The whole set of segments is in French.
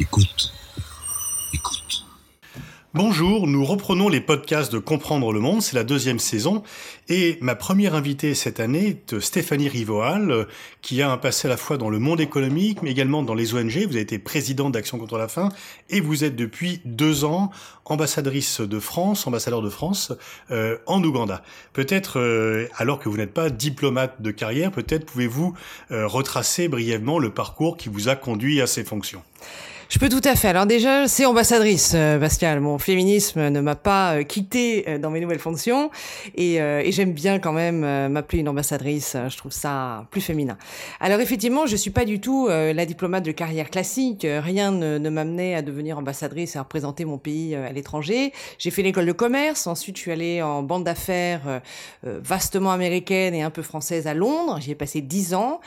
Écoute. Écoute. Bonjour, nous reprenons les podcasts de Comprendre le Monde, c'est la deuxième saison, et ma première invitée cette année est Stéphanie Rivoal, qui a un passé à la fois dans le monde économique, mais également dans les ONG. Vous avez été présidente d'Action contre la faim, et vous êtes depuis deux ans ambassadrice de France, ambassadeur de France euh, en Ouganda. Peut-être, euh, alors que vous n'êtes pas diplomate de carrière, peut-être pouvez-vous euh, retracer brièvement le parcours qui vous a conduit à ces fonctions. Je peux tout à fait. Alors déjà, c'est ambassadrice, euh, Pascal. Mon féminisme ne m'a pas euh, quitté euh, dans mes nouvelles fonctions et, et j'aime bien quand même m'appeler une ambassadrice. Je trouve ça plus féminin. Alors effectivement, je suis pas du tout la diplomate de carrière classique. Rien ne, ne m'amenait à devenir ambassadrice et à représenter mon pays à l'étranger. J'ai fait l'école de commerce. Ensuite, je suis allée en bande d'affaires vastement américaine et un peu française à Londres. J'y ai passé dix ans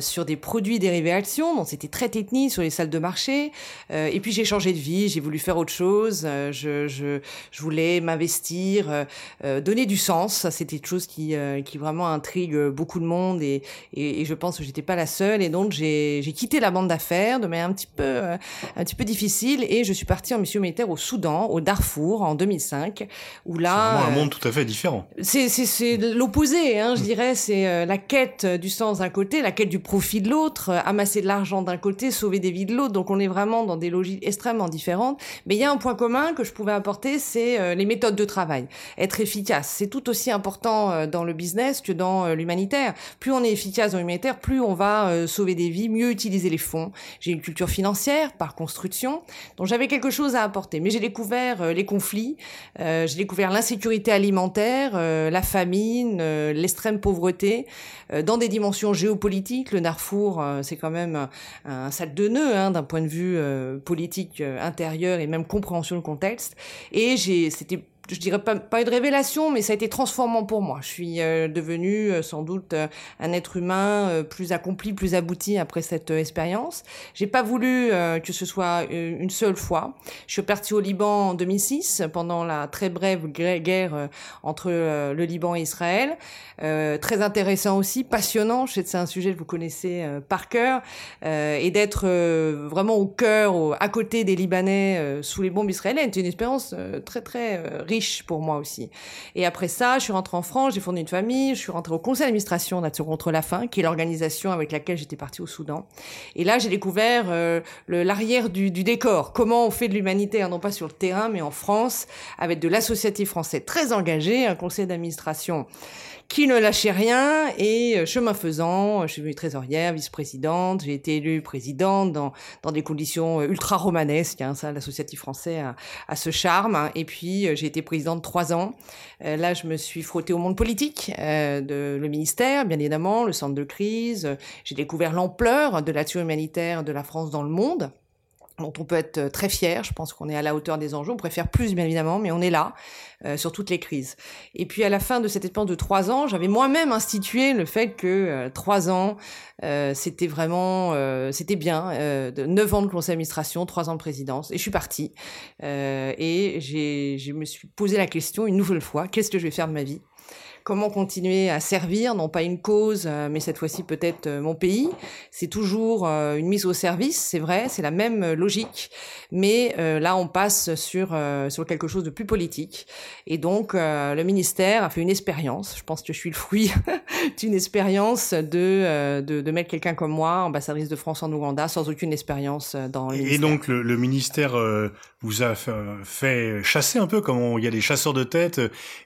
sur des produits dérivés actions. Donc c'était très technique sur les salles de marché. Euh, et puis j'ai changé de vie, j'ai voulu faire autre chose. Euh, je, je, je, voulais m'investir, euh, donner du sens. Ça, c'était quelque chose qui, qui vraiment intrigue beaucoup de monde et, et, et je pense que j'étais pas la seule. Et donc j'ai quitté la bande d'affaires de manière un petit peu un petit peu difficile et je suis partie en mission militaire au Soudan, au Darfour en 2005, où là c'est un monde tout à fait différent. C'est c'est l'opposé, hein, je dirais. C'est la quête du sens d'un côté, la quête du profit de l'autre, amasser de l'argent d'un côté, sauver des vies de l'autre. Donc on est vraiment dans des logiques extrêmement différentes. Mais il y a un point commun que je pouvais apporter, c'est euh, les méthodes de travail. Être efficace, c'est tout aussi important euh, dans le business que dans euh, l'humanitaire. Plus on est efficace dans l'humanitaire, plus on va sauver des vies, mieux utiliser les fonds. J'ai une culture financière par construction, donc j'avais quelque chose à apporter. Mais j'ai découvert les conflits, j'ai découvert l'insécurité alimentaire, la famine, l'extrême pauvreté, dans des dimensions géopolitiques. Le Darfour, c'est quand même un, un sac de nœuds hein, d'un point de vue euh, politique euh, intérieure et même compréhension du contexte. Et j'ai, c'était je dirais pas, pas une révélation, mais ça a été transformant pour moi. Je suis euh, devenue euh, sans doute euh, un être humain plus accompli, plus abouti après cette expérience. J'ai pas voulu que ce soit une seule fois. Je suis partie au Liban en 2006 pendant la très brève guerre entre le Liban et Israël. très intéressant aussi, passionnant. C'est un sujet que vous connaissez par cœur et d'être vraiment au cœur, à côté des Libanais sous les bombes israéliennes. C'était une expérience très très riche pour moi aussi. Et après ça, je suis rentrée en France, j'ai fondé une famille, je suis rentrée au conseil d'administration d'Action contre la faim, qui est l'organisation avec laquelle j'étais partie au Soudan. Et là, j'ai découvert euh, l'arrière du, décor, comment on fait de l'humanitaire, non pas sur le terrain, mais en France, avec de l'associatif français très engagé, un conseil d'administration qui ne lâchait rien et euh, chemin faisant, je suis trésorière, vice-présidente, j'ai été élue présidente dans, dans des conditions euh, ultra romanesques, hein, ça l'associatif français a, a, ce charme, hein. et puis euh, j'ai été présidente trois ans. là, je me suis frottée au monde politique, de le ministère, bien évidemment, le centre de crise. J'ai découvert l'ampleur de l'action humanitaire de la France dans le monde dont on peut être très fier. Je pense qu'on est à la hauteur des enjeux. On préfère plus, bien évidemment, mais on est là euh, sur toutes les crises. Et puis à la fin de cette expérience de trois ans, j'avais moi-même institué le fait que euh, trois ans, euh, c'était vraiment, euh, c'était bien. de neuf ans de conseil d'administration, trois ans de présidence, et je suis partie. et je me suis posé la question une nouvelle fois qu'est-ce que je vais faire de ma vie? Comment continuer à servir, non pas une cause, euh, mais cette fois-ci peut-être euh, mon pays. C'est toujours euh, une mise au service, c'est vrai, c'est la même logique, mais là on passe sur sur quelque chose de plus politique. Et donc le ministère a fait une expérience. Je pense que je suis le fruit d'une expérience de, de, de mettre quelqu'un comme moi, ambassadrice de France en Ouganda, sans aucune expérience dans le Et donc le, le ministère vous a fait chasser un peu, comme il y a des chasseurs de tête,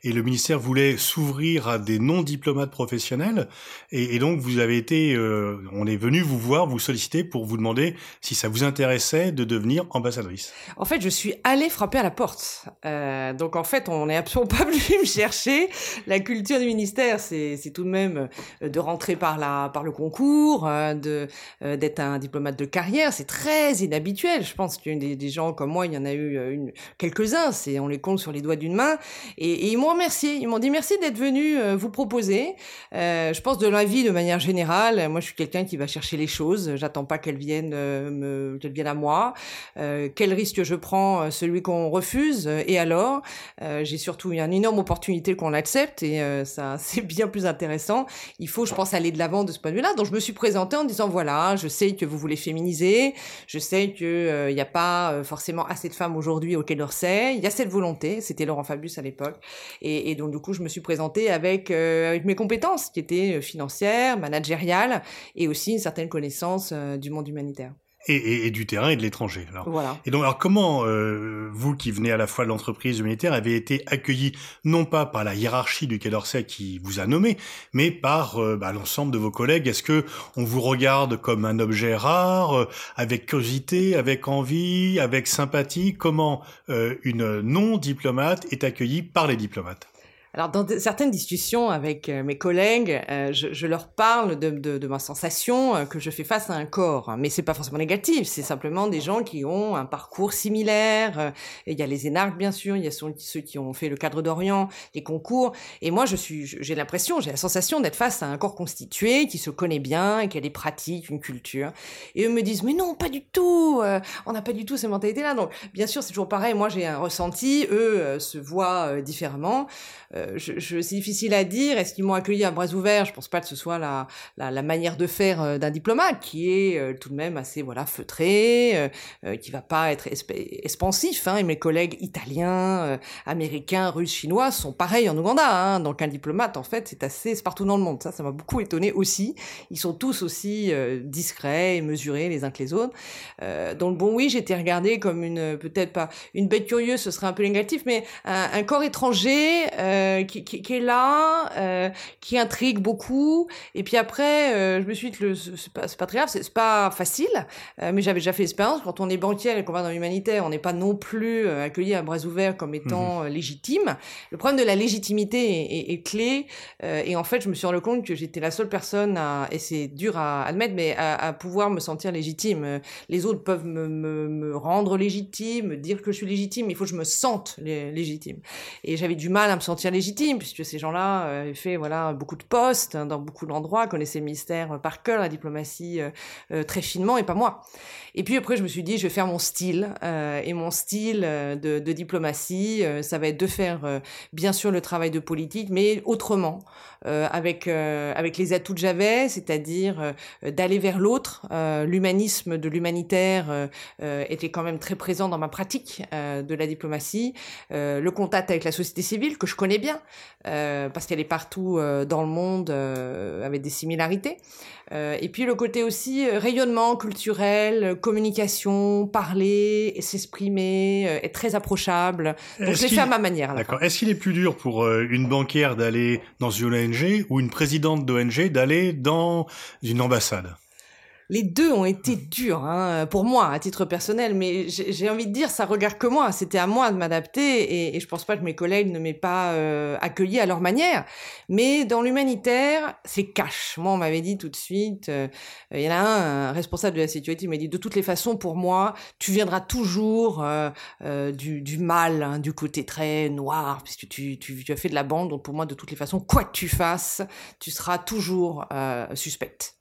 et le ministère voulait s'ouvrir à des non-diplomates professionnels, et, et, donc vous avez été, euh, on est venu vous voir, vous solliciter pour vous demander si ça vous intéressait de devenir ambassadrice. En fait, je suis allée frapper à la porte. Euh, donc en fait, on n'est absolument pas venu me chercher. La culture du ministère, c'est tout de même euh, de rentrer par la par le concours, de d'être un diplomate de carrière. C'est très inhabituel. Je pense a des, des gens comme moi, il y en a eu quelques-uns, on les compte sur les doigts d'une main, et, ils m'ont remercié. Ils m'ont dit merci d'être venu venu vous proposer. je pense de la vie de manière générale. Moi, je suis quelqu'un qui va chercher les choses. J'attends pas qu'elles viennent me, qu'elles viennent à moi. quel risque je prends Celui qu'on refuse? Et alors J'ai surtout une énorme opportunité qu'on l'accepte et ça, c'est bien plus intéressant. Il faut, je pense, aller de l'avant de ce point de vue-là. Donc, je me suis présentée en disant voilà, je sais que vous voulez féminiser, je sais que il n'y a pas forcément assez de femmes aujourd'hui au Quai d'Orsay. Il y a cette volonté. C'était Laurent Fabius à l'époque. Et, donc, du coup, je me suis présentée avec, euh, avec mes compétences qui étaient euh, financières, managériales et aussi une certaine connaissance euh, du monde humanitaire et, du terrain et de l'étranger. Voilà. Et donc, alors comment euh, vous qui venez à la fois de l'entreprise humanitaire avez été accueillis non pas par la hiérarchie du Quai d'Orsay qui vous a nommé, mais par euh, bah, l'ensemble de vos collègues? Est-ce que on vous regarde comme un objet rare, euh, avec curiosité, avec envie, avec sympathie? Comment une non diplomate est accueillie par les diplomates? Alors, dans certaines discussions avec euh, mes collègues, euh, je, je, leur parle de, de, de ma sensation euh, que je fais face à un corps. Mais c'est pas forcément négatif, c'est simplement des gens qui ont un parcours similaire. Et il y a les énarques, bien sûr, il y a ceux qui ont fait le cadre d'Orient, les concours. Et moi, je suis, j'ai l'impression, j'ai la sensation d'être face à un corps constitué qui se connaît bien qui a des pratiques, une culture. Et eux me disent, mais non, pas du tout, on n'a pas du tout ces mentalités-là. Donc, bien sûr, c'est toujours pareil. Moi, j'ai un ressenti, eux se voient différemment. Euh, c'est difficile à dire. Est-ce qu'ils m'ont accueilli à bras ouverts? Je pense pas que ce soit la, manière de faire euh, d'un diplomate, qui est euh, tout de même assez voilà feutré, qui va pas être expansif. Hein, et mes collègues italiens, américains, russes, chinois sont pareils en Ouganda. Hein, donc un diplomate, en fait, c'est assez, partout dans le monde. Ça, ça m'a beaucoup étonné aussi. Ils sont tous aussi discrets et mesurés les uns que les autres. donc bon, oui, j'étais regardée comme une, peut-être pas une bête curieuse, ce serait un peu négatif, mais un, corps étranger. Qui, qui, qui, est là, euh, qui intrigue beaucoup. Et puis après, euh, je me suis dit que c'est pas, pas très grave, c'est pas facile, euh, mais j'avais déjà fait l'expérience. Quand on est banquier et qu'on va dans l'humanitaire, on n'est pas non plus euh, accueilli à bras ouverts comme étant mhm. légitime. Le problème de la légitimité est, est, est clé. et en fait, je me suis rendu compte que j'étais la seule personne à, et c'est dur à admettre, mais à, à, pouvoir me sentir légitime. Les autres peuvent me, me, me rendre légitime, me dire que je suis légitime, mais il faut que je me sente légitime. Et j'avais du mal à me sentir légitime, puisque ces gens-là euh, avaient fait voilà beaucoup de postes hein, dans beaucoup d'endroits, connaissaient le ministère euh, par cœur, la diplomatie euh, très finement, et pas moi. Et puis après, je me suis dit, je vais faire mon style, et mon style de, de diplomatie, ça va être de faire bien sûr le travail de politique, mais autrement, avec avec les atouts que j'avais, c'est-à-dire d'aller vers l'autre. L'humanisme de l'humanitaire était quand même très présent dans ma pratique de la diplomatie, le contact avec la société civile que je connais bien, euh, parce qu'elle est partout euh, dans le monde euh, avec des similarités. et puis le côté aussi rayonnement culturel, communication, parler, s'exprimer, être très approchable. Donc je l'ai fait à ma manière. D'accord. Est-ce qu'il est plus dur pour une banquière d'aller dans une ONG ou une présidente d'ONG d'aller dans une ambassade? Les deux ont été durs hein, pour moi à titre personnel, mais j'ai envie de dire ça regarde que moi. C'était à moi de m'adapter et, et, je pense pas que mes collègues ne m'aient pas euh, accueilli à leur manière. Mais dans l'humanitaire, c'est cash. Moi, on m'avait dit tout de suite. Euh, il y en a un, un, responsable de la sécurité, m'a dit de toutes les façons, pour moi, tu viendras toujours euh, euh du, du, mal, hein, du côté très noir, puisque tu, tu, tu, as fait de la bande. Donc pour moi, de toutes les façons, quoi que tu fasses, tu seras toujours euh, suspecte.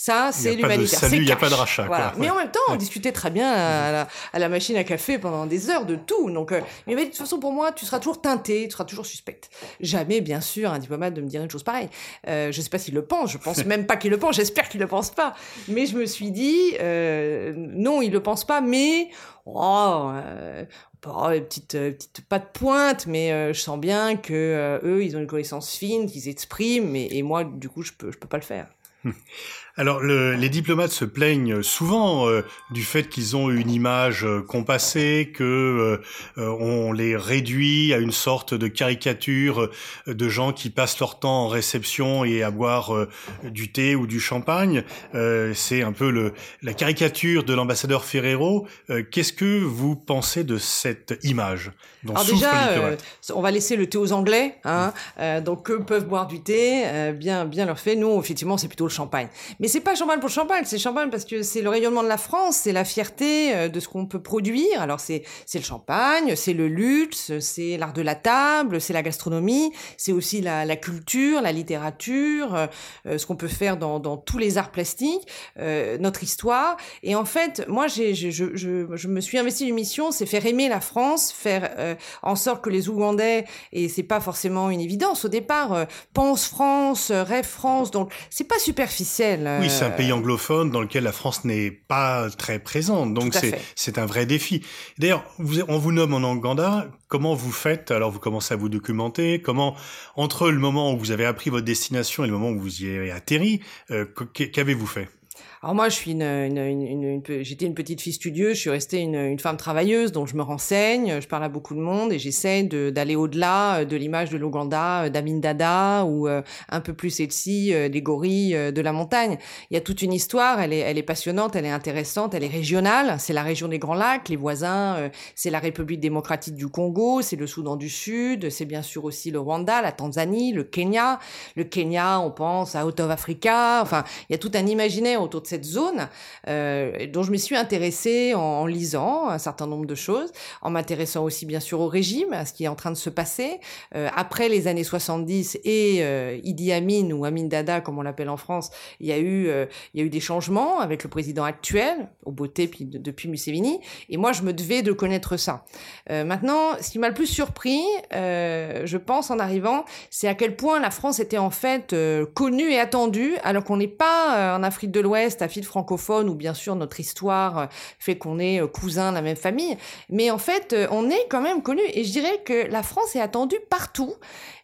Ça, c'est l'humanitaire. Il n'y a pas de rachat. Voilà. Mais en même temps, on discutait très bien à la, à la, machine à café pendant des heures de tout. Donc, euh, mais de toute façon, pour moi, tu seras toujours teinté, tu seras toujours suspecte. Jamais, bien sûr, un diplomate de me dire une chose pareille. Euh, je sais pas s'il le pense. Je pense même pas qu'il le pense. J'espère qu'il le pense pas. Mais je me suis dit, euh, non, il le pense pas. Mais oh, oh, petite, petite pas de pointe, mais euh, je sens bien que euh, eux, ils ont une connaissance fine, qu'ils expriment, et, et, moi, du coup, je peux, je peux pas le faire. Alors, le, les diplomates se plaignent souvent euh, du fait qu'ils ont une image euh, compassée, que euh, euh, on les réduit à une sorte de caricature de gens qui passent leur temps en réception et à boire du thé ou du champagne. C'est un peu le, la caricature de l'ambassadeur Ferrero. Qu'est-ce que vous pensez de cette image dont Alors déjà, on va laisser le thé aux Anglais, hein, donc eux peuvent boire du thé, bien, bien leur fait. Nous, effectivement, c'est plutôt le champagne. Mais c'est pas champagne pour champagne, c'est champagne parce que c'est le rayonnement de la France, c'est la fierté euh, de ce qu'on peut produire. Alors c'est le champagne, c'est le luxe, c'est l'art de la table, c'est la gastronomie, c'est aussi la, culture, la littérature, euh, euh, ce qu'on peut faire dans, dans tous les arts plastiques, notre histoire. Et en fait, moi, j'ai, je, je, je, me suis investi une mission, c'est faire aimer la France, faire en sorte que les Ougandais, et c'est pas forcément une évidence au départ, pensent France, rêvent France. Donc c'est pas superficiel. Oui, c'est un pays anglophone dans lequel la France n'est pas très présente. Donc c'est c'est un vrai défi. D'ailleurs, on vous nomme en Ouganda. Comment vous faites? Alors vous commencez à vous documenter. Comment entre le moment où vous avez appris votre destination et le moment où vous y avez atterri, euh, qu'avez-vous fait? Alors moi, je suis une, j'étais une petite fille studieuse, je suis restée une, femme travailleuse, donc je me renseigne, je parle à beaucoup de monde et j'essaie d'aller au-delà euh, de l'image de l'Ouganda, euh, d'Amin Dada ou euh, un peu plus celle-ci des gorilles de la montagne. Il y a toute une histoire, elle est, elle est passionnante, elle est intéressante, elle est régionale. C'est la région des Grands Lacs, les voisins, c'est la République démocratique du Congo, c'est le Soudan du Sud, c'est bien sûr aussi le Rwanda, la Tanzanie, le Kenya. Le Kenya, on pense à Out of Africa. Enfin, il y a tout un imaginaire autour de cette zone euh, dont je me suis intéressée en, lisant un certain nombre de choses, en m'intéressant aussi bien sûr au régime, à ce qui est en train de se passer. Euh, après les années 70 et euh, Idi Amin ou Amin Dada comme on l'appelle en France, il y a eu il y a eu des changements avec le président actuel, au beauté puis depuis Museveni, et moi je me devais de connaître ça. Maintenant, ce qui m'a le plus surpris, je pense en arrivant, c'est à quel point la France était en fait connue et attendue, alors qu'on n'est pas en Afrique de l'Ouest fille francophone, ou bien sûr notre histoire euh, fait qu'on est euh, cousins de la même famille, mais en fait, euh, on est quand même connu. Et je dirais que la France est attendue partout.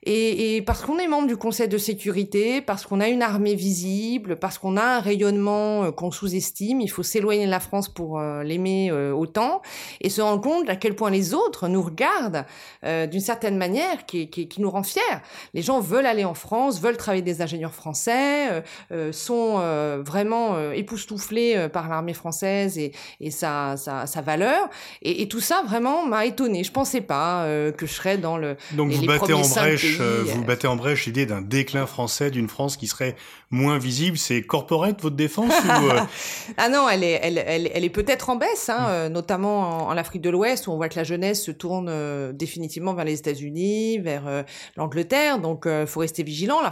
Et, parce qu'on est membre du Conseil de sécurité, parce qu'on a une armée visible, parce qu'on a un rayonnement qu'on sous-estime, il faut s'éloigner de la France pour l'aimer autant et se rendre compte à quel point les autres nous regardent d'une certaine manière qui, nous rend fiers. Les gens veulent aller en France, veulent travailler des ingénieurs français, sont vraiment euh, époustouflé euh, par l'armée française et, et sa, sa, sa, valeur. Et, et, tout ça vraiment m'a étonné. Je pensais pas euh, que je serais dans le. Donc vous battez en brèche, vous battez en brèche l'idée d'un déclin français, d'une France qui serait moins visible. C'est corporate votre défense ou Ah non, elle est, elle, elle, elle est peut-être en baisse, hein, notamment en, Afrique de l'Ouest où on voit que la jeunesse se tourne définitivement vers les États-Unis, vers l'Angleterre. Donc il faut rester vigilant. La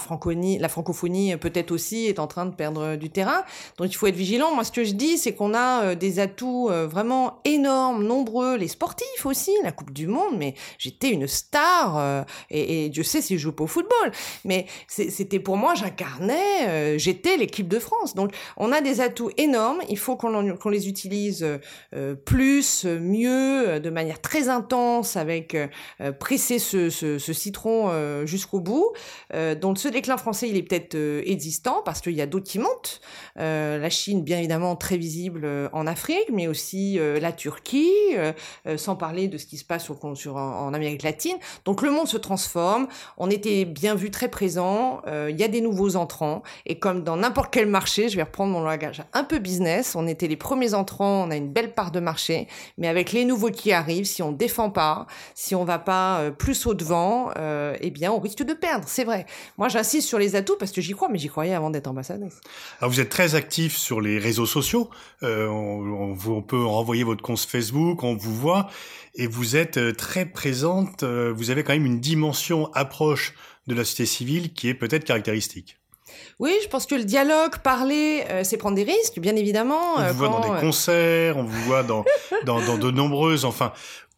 la francophonie peut-être aussi est en train de perdre du terrain. Donc il faut être vigilant. Moi, ce que je dis, c'est qu'on a euh, des atouts euh, vraiment énormes, nombreux, les sportifs aussi, la Coupe du Monde. Mais j'étais une star euh, et, et, Dieu sait si je joue pas au football. Mais c'était pour moi, j'incarnais, j'étais l'équipe de France. Donc on a des atouts énormes. Il faut qu'on les utilise plus, mieux, de manière très intense, avec presser ce, ce, ce citron jusqu'au bout. donc ce déclin français, il est peut-être existant parce qu'il y a d'autres qui montent. La Chine, bien évidemment, très visible euh, en Afrique, mais aussi euh, la Turquie, sans parler de ce qui se passe en, Amérique latine. Donc le monde se transforme, on était bien vu, très présent, il y a des nouveaux entrants, et comme dans n'importe quel marché, je vais reprendre mon langage un peu business, on était les premiers entrants, on a une belle part de marché, mais avec les nouveaux qui arrivent, si on défend pas, si on va pas plus au devant, eh bien on risque de perdre, c'est vrai. Moi j'insiste sur les atouts parce que j'y crois, mais j'y croyais avant d'être ambassadrice. Alors vous êtes très actif sur les réseaux sociaux. Euh, on, on, peut renvoyer votre compte Facebook, on vous voit, et vous êtes euh, très présente. Euh, vous avez quand même une dimension approche de la société civile qui est peut-être caractéristique. Oui, je pense que le dialogue, parler, c'est prendre des risques, bien évidemment. On vous voit dans des concerts, on vous voit dans, dans, dans de nombreuses, enfin,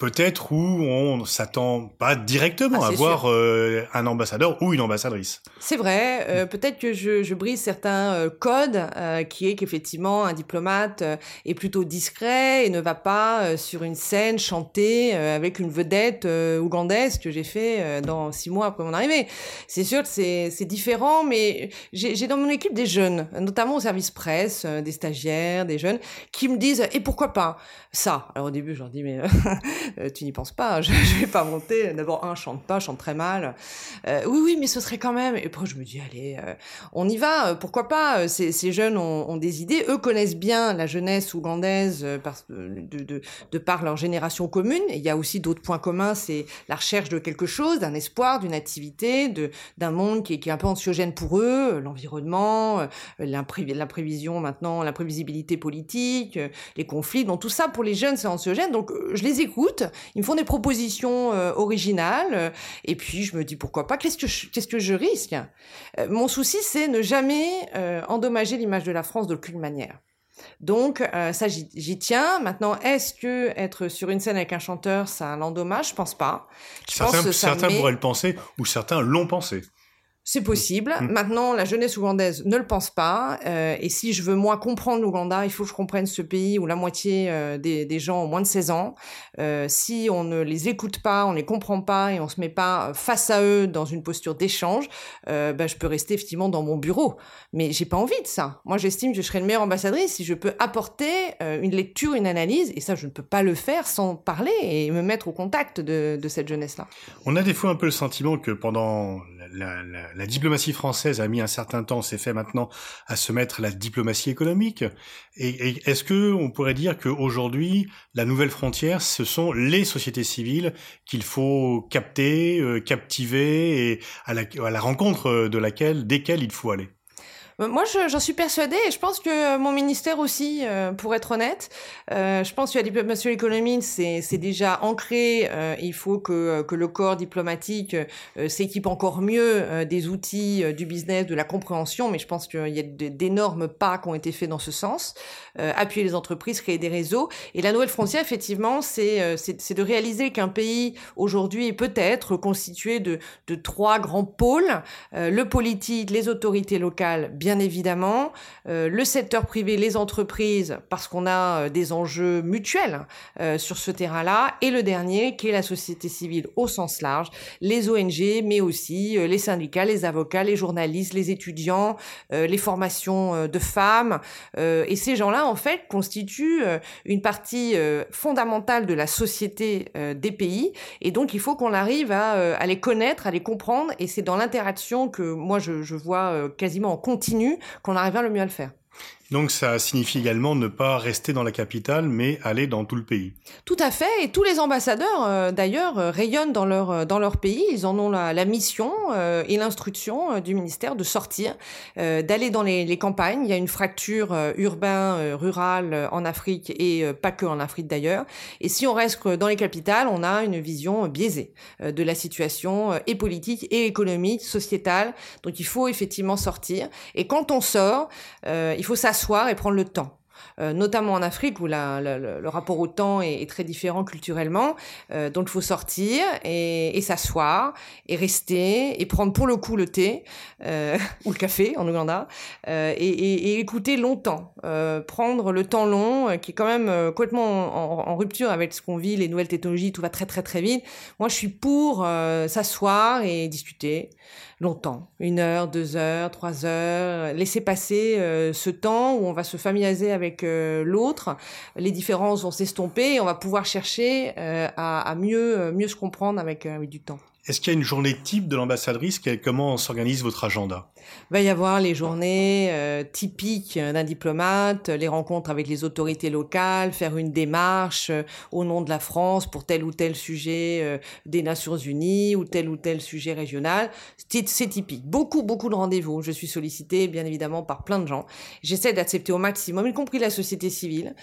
peut-être où on s'attend pas directement ah, à voir euh, un ambassadeur ou une ambassadrice. C'est vrai, euh, peut-être que je, je, brise certains euh, codes, qui est qu'effectivement un diplomate est plutôt discret et ne va pas sur une scène chanter avec une vedette ougandaise que j'ai fait dans six mois après mon arrivée. C'est sûr que c'est différent, mais j'ai dans mon équipe des jeunes, notamment au service presse, des stagiaires, des jeunes, qui me disent et pourquoi pas ça? Alors au début, je leur dis mais tu n'y penses pas, je, je vais pas monter. D'abord, un, chante pas, chante très mal. oui, oui, mais ce serait quand même. Et après, je me dis, allez, on y va, pourquoi pas ces, ces, jeunes ont, ont, des idées, eux connaissent bien la jeunesse ougandaise parce, de, de, de, par leur génération commune. Et il y a aussi d'autres points communs, c'est la recherche de quelque chose, d'un espoir, d'une activité, d'un monde qui est, qui est, un peu anxiogène pour eux, l'environnement, l'imprévision maintenant, l'imprévisibilité politique, les conflits. Donc tout ça pour les jeunes c'est anxiogène. Donc je les écoute, ils me font des propositions euh, originales et puis je me dis pourquoi pas. Qu'est-ce que je, qu'est-ce que je risque? Euh, Mon souci c'est ne jamais euh, endommager l'image de la France d'aucune manière. Donc ça j'y tiens. Maintenant, est-ce que être sur une scène avec un chanteur, ça l'endommage Je pense pas. Je certains, pense certains pourraient le penser ou certains l'ont pensé. C'est possible. Mmh. Maintenant, la jeunesse ougandaise ne le pense pas. Euh, et si je veux, moi, comprendre l'Ouganda, il faut que je comprenne ce pays où la moitié euh, des, des, gens ont moins de 16 ans. Euh, si on ne les écoute pas, on les comprend pas et on se met pas face à eux dans une posture d'échange, ben, je peux rester effectivement dans mon bureau. Mais j'ai pas envie de ça. Moi, j'estime que je serai une meilleure ambassadrice si je peux apporter une lecture, une analyse. Et ça, je ne peux pas le faire sans parler et me mettre au contact de, de cette jeunesse-là. On a des fois un peu le sentiment que pendant la, diplomatie française a mis un certain temps, c'est fait maintenant, à se mettre à la diplomatie économique. Et, est-ce que on pourrait dire qu'aujourd'hui, la nouvelle frontière, ce sont les sociétés civiles qu'il faut capter, euh, captiver et à la, rencontre de laquelle, desquelles il faut aller? Moi, j'en suis persuadée et je pense que mon ministère aussi, euh, pour être honnête, euh, je pense que la diplomatie économique, c'est déjà ancré. Euh, il faut que, que le corps diplomatique euh, s'équipe encore mieux des outils du business, de la compréhension, mais je pense qu'il y a d'énormes pas qui ont été faits dans ce sens. appuyer les entreprises, créer des réseaux. Et la nouvelle frontière, effectivement, c'est de réaliser qu'un pays aujourd'hui est peut-être constitué de, de trois grands pôles, le politique, les autorités locales, bien évidemment, euh, le secteur privé, les entreprises, parce qu'on a euh, des enjeux mutuels euh, sur ce terrain-là, et le dernier, qui est la société civile au sens large, les ONG, mais aussi les syndicats, les avocats, les journalistes, les étudiants, les formations de femmes. et ces gens-là, en fait, constituent une partie fondamentale de la société des pays, et donc il faut qu'on arrive à, les connaître, à les comprendre, et c'est dans l'interaction que moi je vois quasiment en continu qu'on arrive le mieux à le faire. Donc ça signifie également ne pas rester dans la capitale, mais aller dans tout le pays. Tout à fait, et tous les ambassadeurs, euh, d'ailleurs, euh, rayonnent dans leur, euh, dans leur pays. Ils en ont la, mission et l'instruction du ministère de sortir, d'aller dans les, campagnes. Il y a une fracture urbain-rurale en Afrique et pas que en Afrique d'ailleurs. Et si on reste dans les capitales, on a une vision biaisée de la situation et politique et économique, sociétale. Donc il faut effectivement sortir. Et quand on sort, il faut s'assurer et prendre le temps. Euh, notamment en Afrique où le rapport au temps est, très différent culturellement. Euh, donc il faut sortir et, s'asseoir et rester et prendre pour le coup le thé euh, ou le café en Ouganda et, écouter longtemps. Prendre le temps long qui est quand même complètement en, en, rupture avec ce qu'on vit, les nouvelles technologies, tout va très très très vite. Moi je suis pour s'asseoir et discuter longtemps, une heure, deux heures, trois heures, laisser passer ce temps où on va se familiariser avec euh, l'autre, les différences vont s'estomper et on va pouvoir chercher euh, à, mieux, euh, mieux se comprendre avec, avec du temps. Est-ce qu'il y a une journée type de l'ambassadrice? Comment s'organise votre agenda? Va y avoir les journées euh, typiques d'un diplomate, les rencontres avec les autorités locales, faire une démarche euh, au nom de la France pour tel ou tel sujet euh, des Nations Unies ou tel ou tel sujet régional. C'est typique. Beaucoup, beaucoup de rendez-vous. Je suis sollicitée, bien évidemment, par plein de gens. J'essaie d'accepter au maximum, y compris la société civile.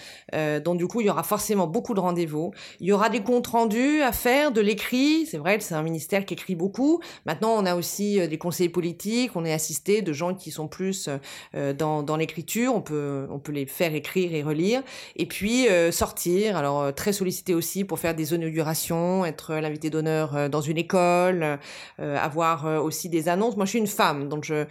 donc, du coup, il y aura forcément beaucoup de rendez-vous. Il y aura des comptes rendus à faire, de l'écrit. C'est vrai, c'est un ministère qui écrit beaucoup. Maintenant, on a aussi euh, des conseillers politiques, on est assisté de gens qui sont plus euh, dans, l'écriture, on peut, on peut les faire écrire et relire. Et puis, euh, sortir, alors très sollicité aussi pour faire des inaugurations, être l'invité d'honneur dans une école, avoir aussi des annonces. Moi, je suis une femme, donc je,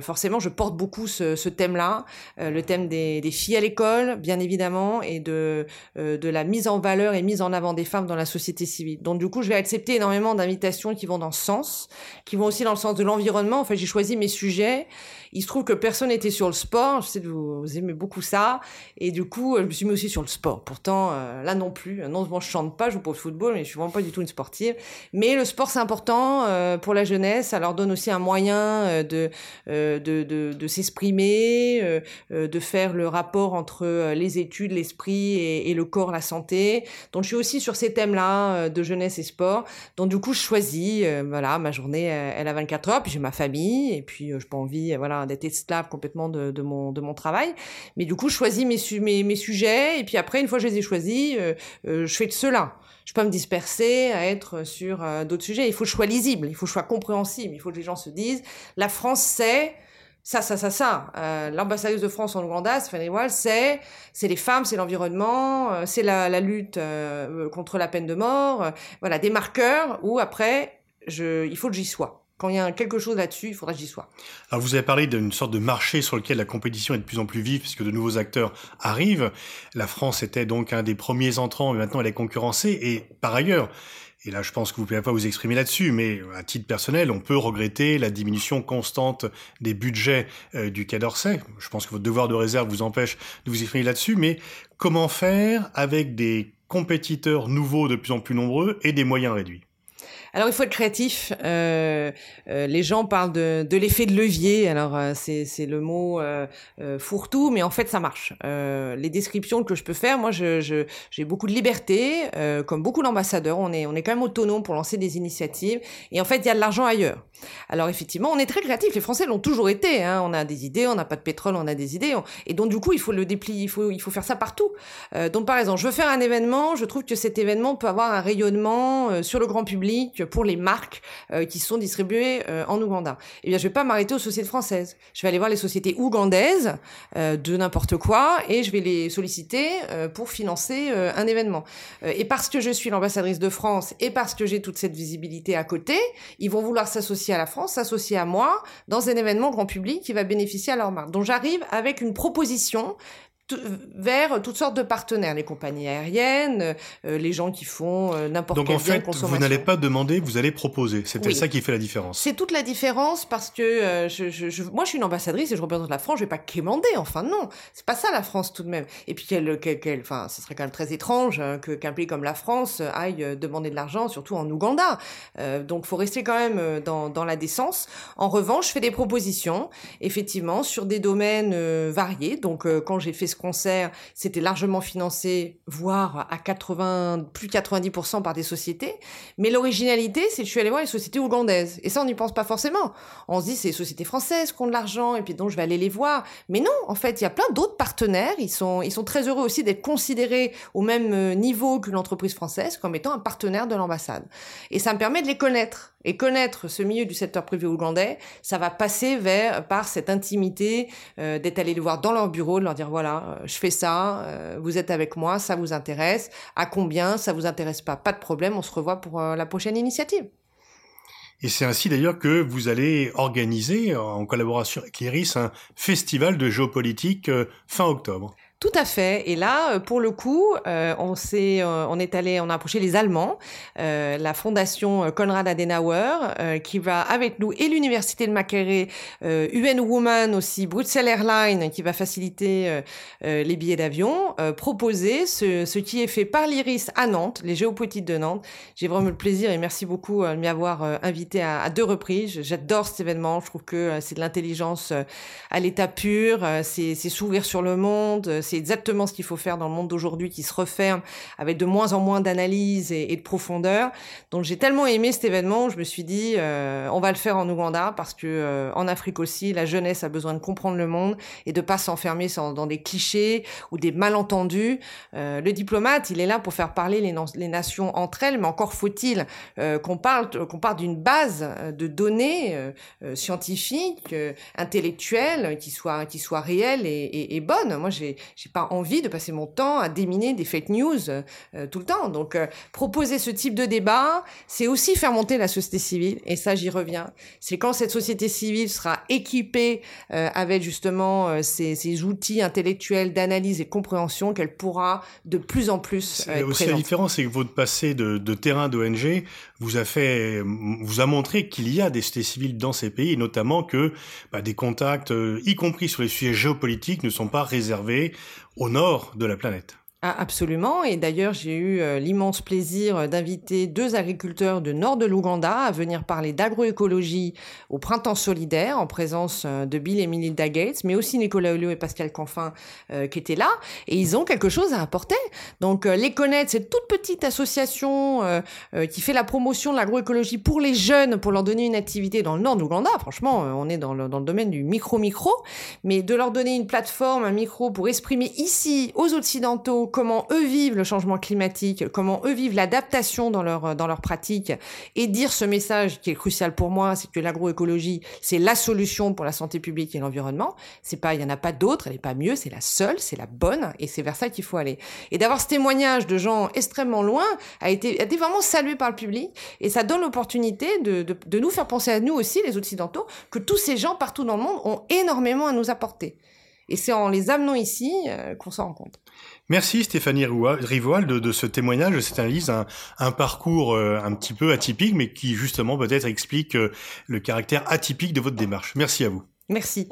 forcément, je porte beaucoup ce, thème-là, le thème des, filles à l'école, bien évidemment, et de, de la mise en valeur et mise en avant des femmes dans la société civile. Donc, du coup, je vais accepter énormément d'invitations invitations qui vont dans ce sens, qui vont aussi dans le sens de l'environnement. En fait, j'ai choisi mes sujets. Il se trouve que personne n'était sur le sport. Je sais que vous, aimez beaucoup ça. Et du coup, je me suis mis aussi sur le sport. Pourtant, euh, là non plus. Non, moi, je chante pas, je joue pas au football, mais je suis vraiment pas du tout une sportive. Mais le sport, c'est important euh, pour la jeunesse. Ça leur donne aussi un moyen euh, de, de, de, de s'exprimer, de faire le rapport entre les études, l'esprit et, et, le corps, la santé. Donc, je suis aussi sur ces thèmes-là de jeunesse et sport. Donc, du coup, je choisis, voilà, ma journée, elle a 24 heures, puis j'ai ma famille, et puis je pas envie, voilà, d'être esclave complètement de, mon, de mon travail. Mais du coup, je choisis mes, mes, mes sujets et puis après, une fois que je les ai choisis, euh, euh, je fais de cela. Je peux pas me disperser à être sur euh, d'autres sujets. Il faut que je sois lisible, il faut que je sois compréhensible, il faut que les gens se disent, la France sait ça, ça, ça, ça. Euh, L'ambassadrice de France en Ouganda, Stéphanie Wall, c'est c'est les femmes, c'est l'environnement, c'est la, la, lutte contre la peine de mort. voilà, des marqueurs où après, je, il faut que j'y sois quand il y a quelque chose là-dessus, il faudra que j'y sois. Alors vous avez parlé d'une sorte de marché sur lequel la compétition est de plus en plus vive puisque de nouveaux acteurs arrivent. La France était donc un des premiers entrants, mais maintenant elle est concurrencée. Et par ailleurs, et là je pense que vous ne pouvez pas vous exprimer là-dessus, mais à titre personnel, on peut regretter la diminution constante des budgets euh, du Quai d'Orsay. Je pense que votre devoir de réserve vous empêche de vous exprimer là-dessus, mais comment faire avec des compétiteurs nouveaux de plus en plus nombreux et des moyens réduits? Alors il faut être créatif. Euh, euh, les gens parlent de, de l'effet de levier. Alors euh, c'est, le mot euh, euh, fourre-tout, mais en fait ça marche. Euh, les descriptions que je peux faire, moi je, je, j'ai beaucoup de liberté, comme beaucoup d'ambassadeurs. On est on est quand même autonome pour lancer des initiatives. Et en fait il y a de l'argent ailleurs. Alors effectivement on est très créatif. Les Français l'ont toujours été. Hein. On a des idées, on n'a pas de pétrole, on a des idées. Et donc du coup il faut le déplier, il faut il faut faire ça partout. donc par exemple je veux faire un événement, je trouve que cet événement peut avoir un rayonnement sur le grand public pour les marques euh, qui sont distribuées euh, en Ouganda. Eh bien, je vais pas m'arrêter aux sociétés françaises. Je vais aller voir les sociétés ougandaises euh, de n'importe quoi et je vais les solliciter pour financer un événement. et parce que je suis l'ambassadrice de France et parce que j'ai toute cette visibilité à côté, ils vont vouloir s'associer à la France, s'associer à moi dans un événement grand public qui va bénéficier à leur marque. Donc j'arrive avec une proposition vers toutes sortes de partenaires, les compagnies aériennes, euh, les gens qui font euh, n'importe quel bien de consommation. Donc en fait, vous n'allez pas demander, vous allez proposer. C'est ça qui fait la différence. C'est toute la différence parce que euh, je, je, je, moi je suis une ambassadrice et je représente la France, je vais pas quémander, enfin non, c'est pas ça la France tout de même. Et puis quel, quel, enfin, ce serait quand même très étrange hein, que qu'un pays comme la France aille demander de l'argent, surtout en Ouganda. donc faut rester quand même dans, dans la décence. En revanche, je fais des propositions, effectivement, sur des domaines variés. Donc quand j'ai fait concert, c'était largement financé, voire à 80, plus de 90% par des sociétés. Mais l'originalité, c'est que je suis allée voir les sociétés ougandaises. Et ça, on n'y pense pas forcément. On se dit, c'est les sociétés françaises qui ont de l'argent, et puis donc je vais aller les voir. Mais non, en fait, il y a plein d'autres partenaires. Ils sont, ils sont très heureux aussi d'être considérés au même euh, niveau qu'une entreprise française, comme étant un partenaire de l'ambassade. Et ça me permet de les connaître et connaître ce milieu du secteur privé ougandais, ça va passer vers par cette intimité euh, d'être allé les voir dans leur bureau, de leur dire voilà, euh, je fais ça, euh, vous êtes avec moi, ça vous intéresse, à combien, ça vous intéresse pas, pas de problème, on se revoit pour la prochaine initiative. Et c'est ainsi d'ailleurs que vous allez organiser, en collaboration avec Iris, un festival de géopolitique fin octobre. Tout à fait. Et là, euh, pour le coup, euh, on s'est, euh, on est allé, on a approché les Allemands, la fondation Konrad Adenauer, qui va avec nous et l'université de Makerere, UN Woman aussi, Bruxelles Airlines, qui va faciliter les billets d'avion, proposer ce, qui est fait par l'Iris à Nantes, les géopolitiques de Nantes. J'ai vraiment le plaisir et merci beaucoup de m'y avoir invité à, deux reprises. J'adore cet événement. Je trouve que c'est de l'intelligence à l'état pur. c'est, s'ouvrir sur le monde. C'est exactement ce qu'il faut faire dans le monde d'aujourd'hui qui se referme avec de moins en moins d'analyse et, de profondeur. Donc j'ai tellement aimé cet événement, je me suis dit euh, on va le faire en Ouganda parce que euh, en Afrique aussi, la jeunesse a besoin de comprendre le monde et de pas s'enfermer dans des clichés ou des malentendus. Euh, le diplomate, il est là pour faire parler les, nations entre elles, mais encore faut-il qu'on parle qu'on parle d'une base de données scientifiques, intellectuelles, qui soit qui soit réelle et, et, et bonne. Moi j'ai j'ai pas envie de passer mon temps à déminer des fake news tout le temps. Donc, proposer ce type de débat, c'est aussi faire monter la société civile. Et ça, j'y reviens. C'est quand cette société civile sera équipée avec justement ces, ces outils intellectuels d'analyse et compréhension qu'elle pourra de plus en plus être aussi la différence, c'est que votre passé de, de terrain d'ONG vous a fait, vous a montré qu'il y a des sociétés civiles dans ces pays, et notamment que bah, des contacts, euh, y compris sur les sujets géopolitiques, ne sont pas réservés au nord de la planète. Ah, absolument. Et d'ailleurs, j'ai eu euh, l'immense plaisir d'inviter deux agriculteurs de nord de l'Ouganda à venir parler d'agroécologie au Printemps solidaire en présence euh, de Bill et Melinda Gates, mais aussi Nicolas Hulot et Pascal Canfin euh, qui étaient là. Et ils ont quelque chose à apporter. Donc, les connaître, cette toute petite association qui fait la promotion de l'agroécologie pour les jeunes, pour leur donner une activité dans le nord de l'Ouganda. Franchement, on est dans le domaine du micro-micro. Mais de leur donner une plateforme, un micro pour exprimer ici, aux Occidentaux, comment eux vivent le changement climatique, comment eux vivent l'adaptation dans leur dans leur pratique et dire ce message qui est crucial pour moi, c'est que l'agroécologie, c'est la solution pour la santé publique et l'environnement. C'est pas il y en a pas d'autres, elle est pas mieux, c'est la seule, c'est la bonne et c'est vers ça qu'il faut aller. Et d'avoir ce témoignage de gens extrêmement loin a été, a été vraiment salué par le public et ça donne l'opportunité de, de, de nous faire penser à nous aussi les occidentaux que tous ces gens partout dans le monde ont énormément à nous apporter. Et c'est en les amenant ici euh, qu'on s'en rend compte. Merci Stéphanie Rivoal de, ce témoignage, de cette analyse, un, un parcours euh, un petit peu atypique, mais qui justement peut-être explique euh, le caractère atypique de votre démarche. Merci à vous. Merci.